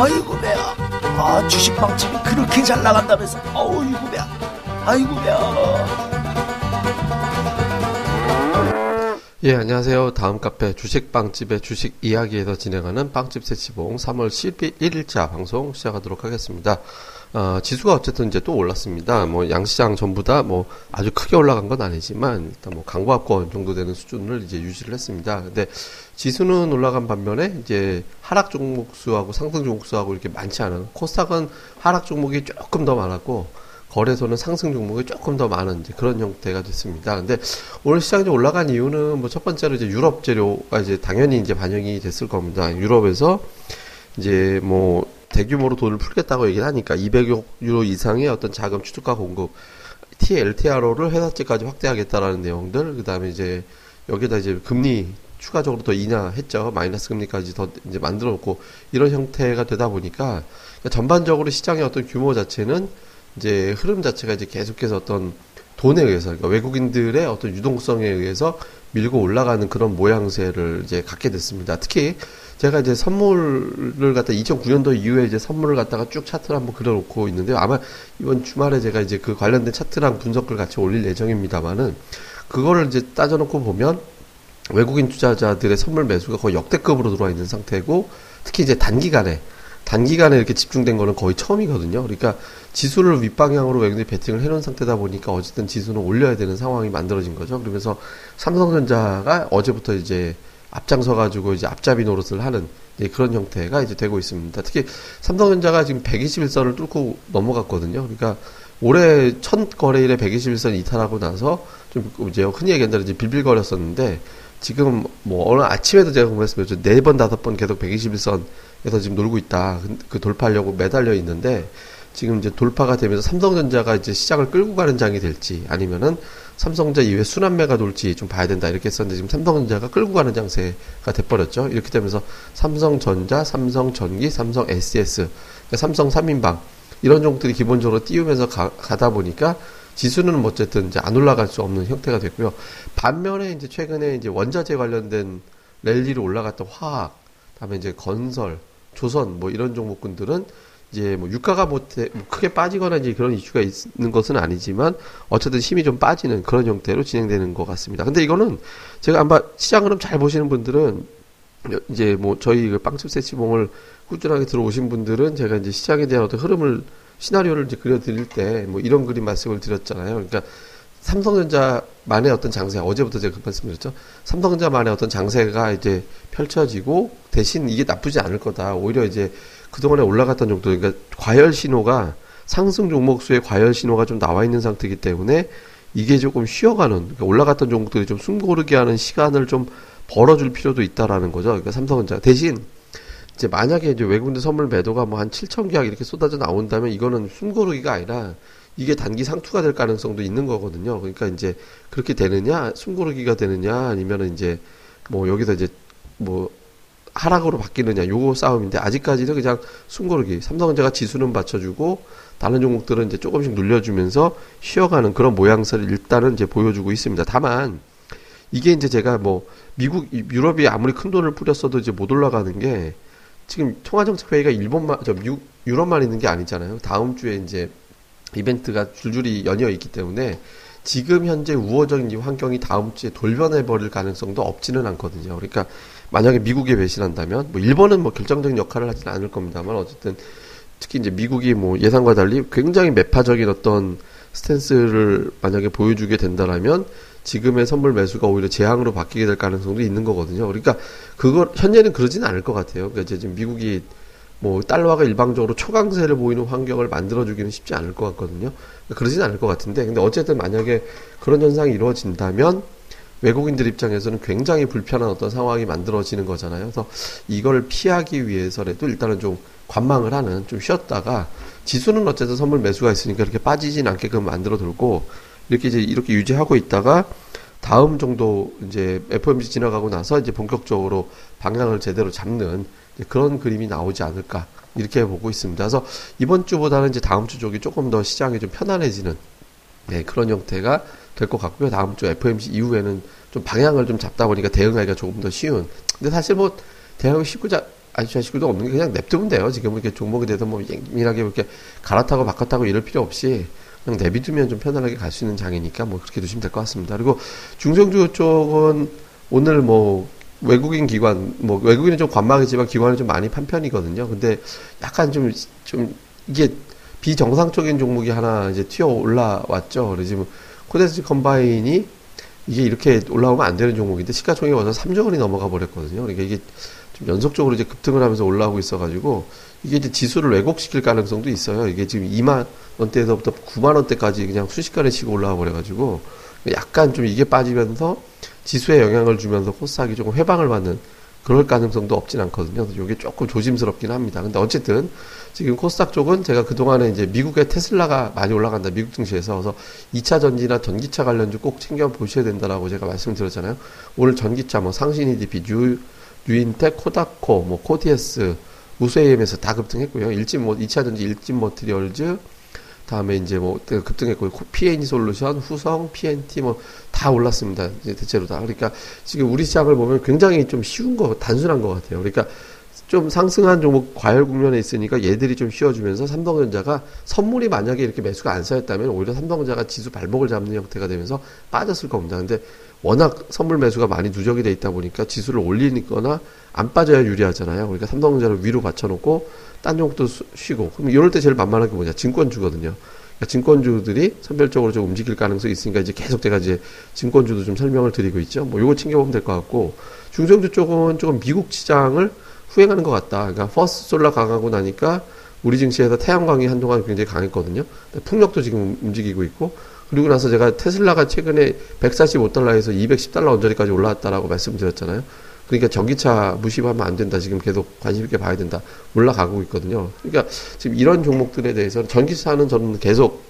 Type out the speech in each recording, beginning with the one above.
아이고 배야. 아 주식방집이 그렇게 잘 나간다면서. 아이고 배야. 아이고 배야. 예 안녕하세요. 다음 카페 주식빵집의 주식 이야기에서 진행하는 빵집 세치봉 3월 11일자 방송 시작하도록 하겠습니다. 어, 지수가 어쨌든 이제 또 올랐습니다. 뭐 양시장 전부 다 뭐 아주 크게 올라간 건 아니지만 일단 뭐 강과권 정도 되는 수준을 이제 유지를 했습니다. 근데 지수는 올라간 반면에 이제 하락 종목 수하고 상승 종목 수하고 이렇게 많지 않은 코스닥은 하락 종목이 조금 더 많았고 거래소는 상승 종목이 조금 더 많은 이제 그런 형태가 됐습니다. 근데 오늘 시장이 올라간 이유는 뭐 첫 번째로 이제 유럽 재료가 이제 당연히 이제 반영이 됐을 겁니다. 유럽에서 이제 뭐 대규모로 돈을 풀겠다고 얘기를 하니까 200억 유로 이상의 어떤 자금 추적과 공급 TLTRO를 회사채까지 확대하겠다라는 내용들 그다음에 이제 여기다 이제 금리 추가적으로 더 인하했죠 마이너스 금리까지 더 이제 만들어 놓고 이런 형태가 되다 보니까 전반적으로 시장의 어떤 규모 자체는 이제 흐름 자체가 이제 계속해서 어떤 돈에 의해서 그러니까 외국인들의 어떤 유동성에 의해서 밀고 올라가는 그런 모양새를 이제 갖게 됐습니다. 특히 제가 이제 선물을 갖다 2009년도 이후에 이제 선물을 갖다가 쭉 차트를 한번 그려놓고 있는데요. 아마 이번 주말에 제가 이제 그 관련된 차트랑 분석을 같이 올릴 예정입니다만은 그거를 이제 따져놓고 보면 외국인 투자자들의 선물 매수가 거의 역대급으로 들어와 있는 상태고 특히 이제 단기간에 단기간에 이렇게 집중된 거는 거의 처음이거든요. 그러니까 지수를 윗방향으로 외국인들이 베팅을 해놓은 상태다 보니까 어쨌든 지수는 올려야 되는 상황이 만들어진 거죠. 그러면서 삼성전자가 어제부터 이제 앞장서 가지고 이제 앞잡이 노릇을 하는 그런 형태가 이제 되고 있습니다. 특히 삼성전자가 지금 121선을 뚫고 넘어갔거든요. 그러니까 올해 첫 거래일에 121선 이탈하고 나서 좀 이제 흔히 얘기한다면 이제 빌빌거렸었는데 지금 뭐 오늘 아침에도 제가 공부했습니다. 네 번 다섯 번 계속 121선에서 지금 놀고 있다. 그, 그 돌파하려고 매달려 있는데 지금 이제 돌파가 되면서 삼성전자가 이제 시장을 끌고 가는 장이 될지 아니면은 삼성전자 이외 순환매가 돌지 좀 봐야 된다 이렇게 했었는데 지금 삼성전자가 끌고 가는 장세가 돼버렸죠. 이렇게 되면서 삼성전자, 삼성전기, 삼성 SS, 그러니까 삼성 3인방 이런 종들이 기본적으로 띄우면서 가, 다 보니까 지수는 뭐 어쨌든 이제 안 올라갈 수 없는 형태가 됐고요. 반면에 이제 최근에 이제 원자재 관련된 랠리로 올라갔던 화학, 다음에 이제 건설, 조선 뭐 이런 종목군들은 이제 뭐 유가가 뭐, 뭐 크게 빠지거나 이제 그런 이슈가 있는 것은 아니지만 어쨌든 힘이 좀 빠지는 그런 형태로 진행되는 것 같습니다. 근데 이거는 제가 아마 시장 흐름 잘 보시는 분들은 이제 뭐 저희 그 빵집 세치봉을 꾸준하게 들어오신 분들은 제가 이제 시장에 대한 어떤 흐름을 시나리오를 이제 그려드릴 때 뭐 이런 그림 말씀을 드렸잖아요. 그러니까 삼성전자만의 어떤 장세, 어제부터 제가 그 말씀드렸죠. 삼성전자만의 어떤 장세가 이제 펼쳐지고 대신 이게 나쁘지 않을 거다. 오히려 이제 그동안에 올라갔던 정도, 그러니까 과열 신호가 상승 종목수의 과열 신호가 좀 나와 있는 상태이기 때문에 이게 조금 쉬어가는, 그러니까 올라갔던 종목들이 좀 숨 고르게 하는 시간을 좀 벌어줄 필요도 있다라는 거죠. 그러니까 삼성전자. 대신 이제 만약에 이제 외국인 선물 매도가 뭐 한 7천 계약 이렇게 쏟아져 나온다면 이거는 숨 고르기가 아니라 이게 단기 상투가 될 가능성도 있는 거거든요. 그러니까 이제 그렇게 되느냐, 숨고르기가 되느냐, 아니면은 이제 뭐 여기서 이제 뭐 하락으로 바뀌느냐 요거 싸움인데 아직까지는 그냥 숨고르기 삼성전자가 지수는 받쳐주고 다른 종목들은 이제 조금씩 눌려주면서 쉬어가는 그런 모양새를 일단은 이제 보여주고 있습니다. 다만 이게 이제 제가 뭐 미국 유럽이 아무리 큰 돈을 뿌렸어도 이제 못 올라가는 게 지금 통화정책 회의가 일본만 저 미국 유럽만 있는 게 아니잖아요. 다음 주에 이제 이벤트가 줄줄이 연이어 있기 때문에 지금 현재 우호적인 환경이 다음 주에 돌변해 버릴 가능성도 없지는 않거든요. 그러니까 만약에 미국에 배신한다면 뭐 일본은 뭐 결정적인 역할을 하지는 않을 겁니다만 어쨌든 특히 이제 미국이 뭐 예상과 달리 굉장히 매파적인 어떤 스탠스를 만약에 보여주게 된다라면 지금의 선물 매수가 오히려 재앙으로 바뀌게 될 가능성도 있는 거거든요. 그러니까 그걸 현재는 그러지는 않을 것 같아요. 그러니까 이제 지금 미국이 뭐 달러가 일방적으로 초강세를 보이는 환경을 만들어주기는 쉽지 않을 것 같거든요. 그러지는 않을 것 같은데, 근데 어쨌든 만약에 그런 현상이 이루어진다면 외국인들 입장에서는 굉장히 불편한 어떤 상황이 만들어지는 거잖아요. 그래서 이걸 피하기 위해서라도 일단은 좀 관망을 하는, 좀 쉬었다가 지수는 어쨌든 선물 매수가 있으니까 이렇게 빠지진 않게끔 만들어 둘고 이렇게 이제 이렇게 유지하고 있다가 다음 정도 이제 FOMC 지나가고 나서 이제 본격적으로 방향을 제대로 잡는 그런 그림이 나오지 않을까 이렇게 보고 있습니다. 그래서 이번 주보다는 이제 다음 주 쪽이 조금 더 시장이 좀 편안해지는 네, 그런 형태가 될 것 같고요. 다음 주 FOMC 이후에는 좀 방향을 좀 잡다 보니까 대응하기가 조금 더 쉬운. 근데 사실 뭐 대응이 쉽고 자, 아시다시피도 없는 게 그냥 냅두면 돼요. 지금 이렇게 종목에 대해서 뭐 예민하게 이렇게 갈아타고 바꿨다고 이럴 필요 없이 그냥 내비두면 좀 편안하게 갈 수 있는 장이니까 뭐 그렇게 두시면 될 것 같습니다. 그리고 중성주 쪽은 오늘 뭐 외국인 기관, 뭐 외국인은 좀 관망이지만 기관은 좀 많이 판 편이거든요. 근데 약간 좀, 좀 이게 비정상적인 종목이 하나 이제 튀어 올라왔죠. 그래서 지금 코데스 컴바인이 이게 이렇게 올라오면 안 되는 종목인데 시가총액이 와서 3조 원이 넘어가 버렸거든요. 그러니까 이게 좀 연속적으로 이제 급등을 하면서 올라오고 있어가지고 이게 이제 지수를 왜곡시킬 가능성도 있어요. 이게 지금 2만 원대에서부터 9만 원대까지 그냥 순식간에 치고 올라와 버려가지고 약간 좀 이게 빠지면서 지수에 영향을 주면서 코스닥이 조금 회방을 받는 그럴 가능성도 없진 않거든요. 그래서 이게 조금 조심스럽긴 합니다. 근데 어쨌든 지금 코스닥 쪽은 제가 그동안에 이제 미국의 테슬라가 많이 올라간다. 미국 증시에서. 그래서 2차 전지나 전기차 관련주 꼭 챙겨 보셔야 된다라고 제가 말씀드렸잖아요. 오늘 전기차 뭐 상신 EDP, 뉴, 뉴인텍, 코다코, 뭐 코디에스, 우수AMS 다 급등했고요. 일진 뭐 2차 전지 일진 머티리얼즈 다음에 이제 뭐 급등했고 PNE 솔루션, 후성, PNT 뭐 다 올랐습니다. 이제 대체로 다. 그러니까 지금 우리 시장을 보면 굉장히 좀 쉬운 거, 단순한 것 같아요. 그러니까 좀 상승한 종목 과열 국면에 있으니까 얘들이 좀 쉬어주면서 삼성전자가 선물이 만약에 이렇게 매수가 안 쌓였다면 오히려 삼성전자가 지수 발목을 잡는 형태가 되면서 빠졌을 겁니다. 근데 워낙 선물 매수가 많이 누적이 돼 있다 보니까 지수를 올리거나 안 빠져야 유리하잖아요. 그러니까 삼성전자를 위로 받쳐놓고 딴 종목도 쉬고 그럼 이럴 때 제일 만만한 게 뭐냐 증권주거든요. 그러니까 증권주들이 선별적으로 좀 움직일 가능성이 있으니까 이제 계속 제가 이제 증권주도 좀 설명을 드리고 있죠. 뭐 요거 챙겨보면 될 것 같고 중성주 쪽은 조금 미국 시장을 후행하는 것 같다. 그러니까 퍼스트 솔라 강하고 나니까 우리 증시에서 태양광이 한동안 굉장히 강했거든요. 풍력도 지금 움직이고 있고 그리고 나서 제가 테슬라가 최근에 145달러에서 210달러 언저리까지 올라왔다라고 말씀드렸잖아요. 그러니까 전기차 무시하면 안 된다. 지금 계속 관심 있게 봐야 된다. 올라가고 있거든요. 그러니까 지금 이런 종목들에 대해서는 전기차는 저는 계속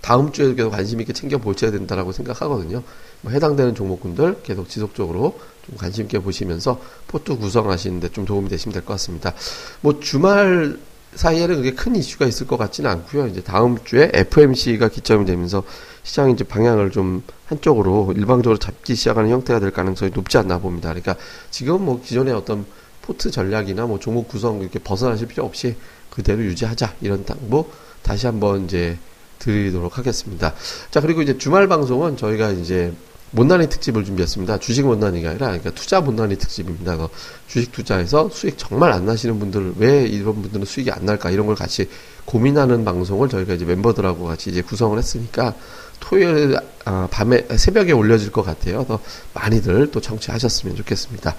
다음 주에 계속 관심 있게 챙겨 보셔야 된다라고 생각하거든요. 뭐 해당되는 종목군들 계속 지속적으로 좀 관심 있게 보시면서 포트 구성하시는데 좀 도움이 되시면 될 것 같습니다. 뭐 주말 사이에는 그게 큰 이슈가 있을 것 같지는 않고요. 이제 다음 주에 FMC가 기점이 되면서 시장이 이제 방향을 좀 한쪽으로 일방적으로 잡기 시작하는 형태가 될 가능성이 높지 않나 봅니다. 그러니까 지금 뭐 기존의 어떤 포트 전략이나 뭐 종목 구성 이렇게 벗어나실 필요 없이 그대로 유지하자 이런 당부 다시 한번 이제 드리도록 하겠습니다. 자 그리고 이제 주말 방송은 저희가 이제 못난이 특집을 준비했습니다. 주식 못난이가 아니라 그러니까 투자 못난이 특집입니다. 그 주식 투자에서 수익 정말 안 나시는 분들 왜 이런 분들은 수익이 안 날까 이런 걸 같이 고민하는 방송을 저희가 이제 멤버들하고 같이 이제 구성을 했으니까 토요일 아, 밤에 새벽에 올려질 것 같아요. 더 많이들 또 청취하셨으면 좋겠습니다.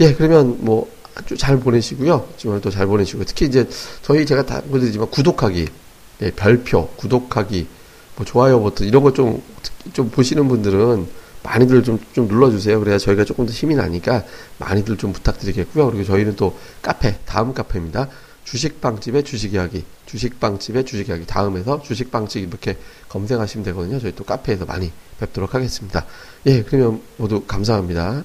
예, 그러면 뭐 아주 잘 보내시고요. 주말도 잘 보내시고 특히 이제 저희 제가 다 보여드리지만 구독하기, 예, 별표, 구독하기, 뭐 좋아요 버튼 이런 거 좀 좀 보시는 분들은 많이들 좀, 좀 눌러주세요. 그래야 저희가 조금 더 힘이 나니까 많이들 좀 부탁드리겠고요. 그리고 저희는 또 카페, 다음 카페입니다. 주식빵집의 주식 이야기, 주식빵집의 주식 이야기, 다음에서 주식빵집 이렇게 검색하시면 되거든요. 저희 또 카페에서 많이 뵙도록 하겠습니다. 예, 그러면 모두 감사합니다.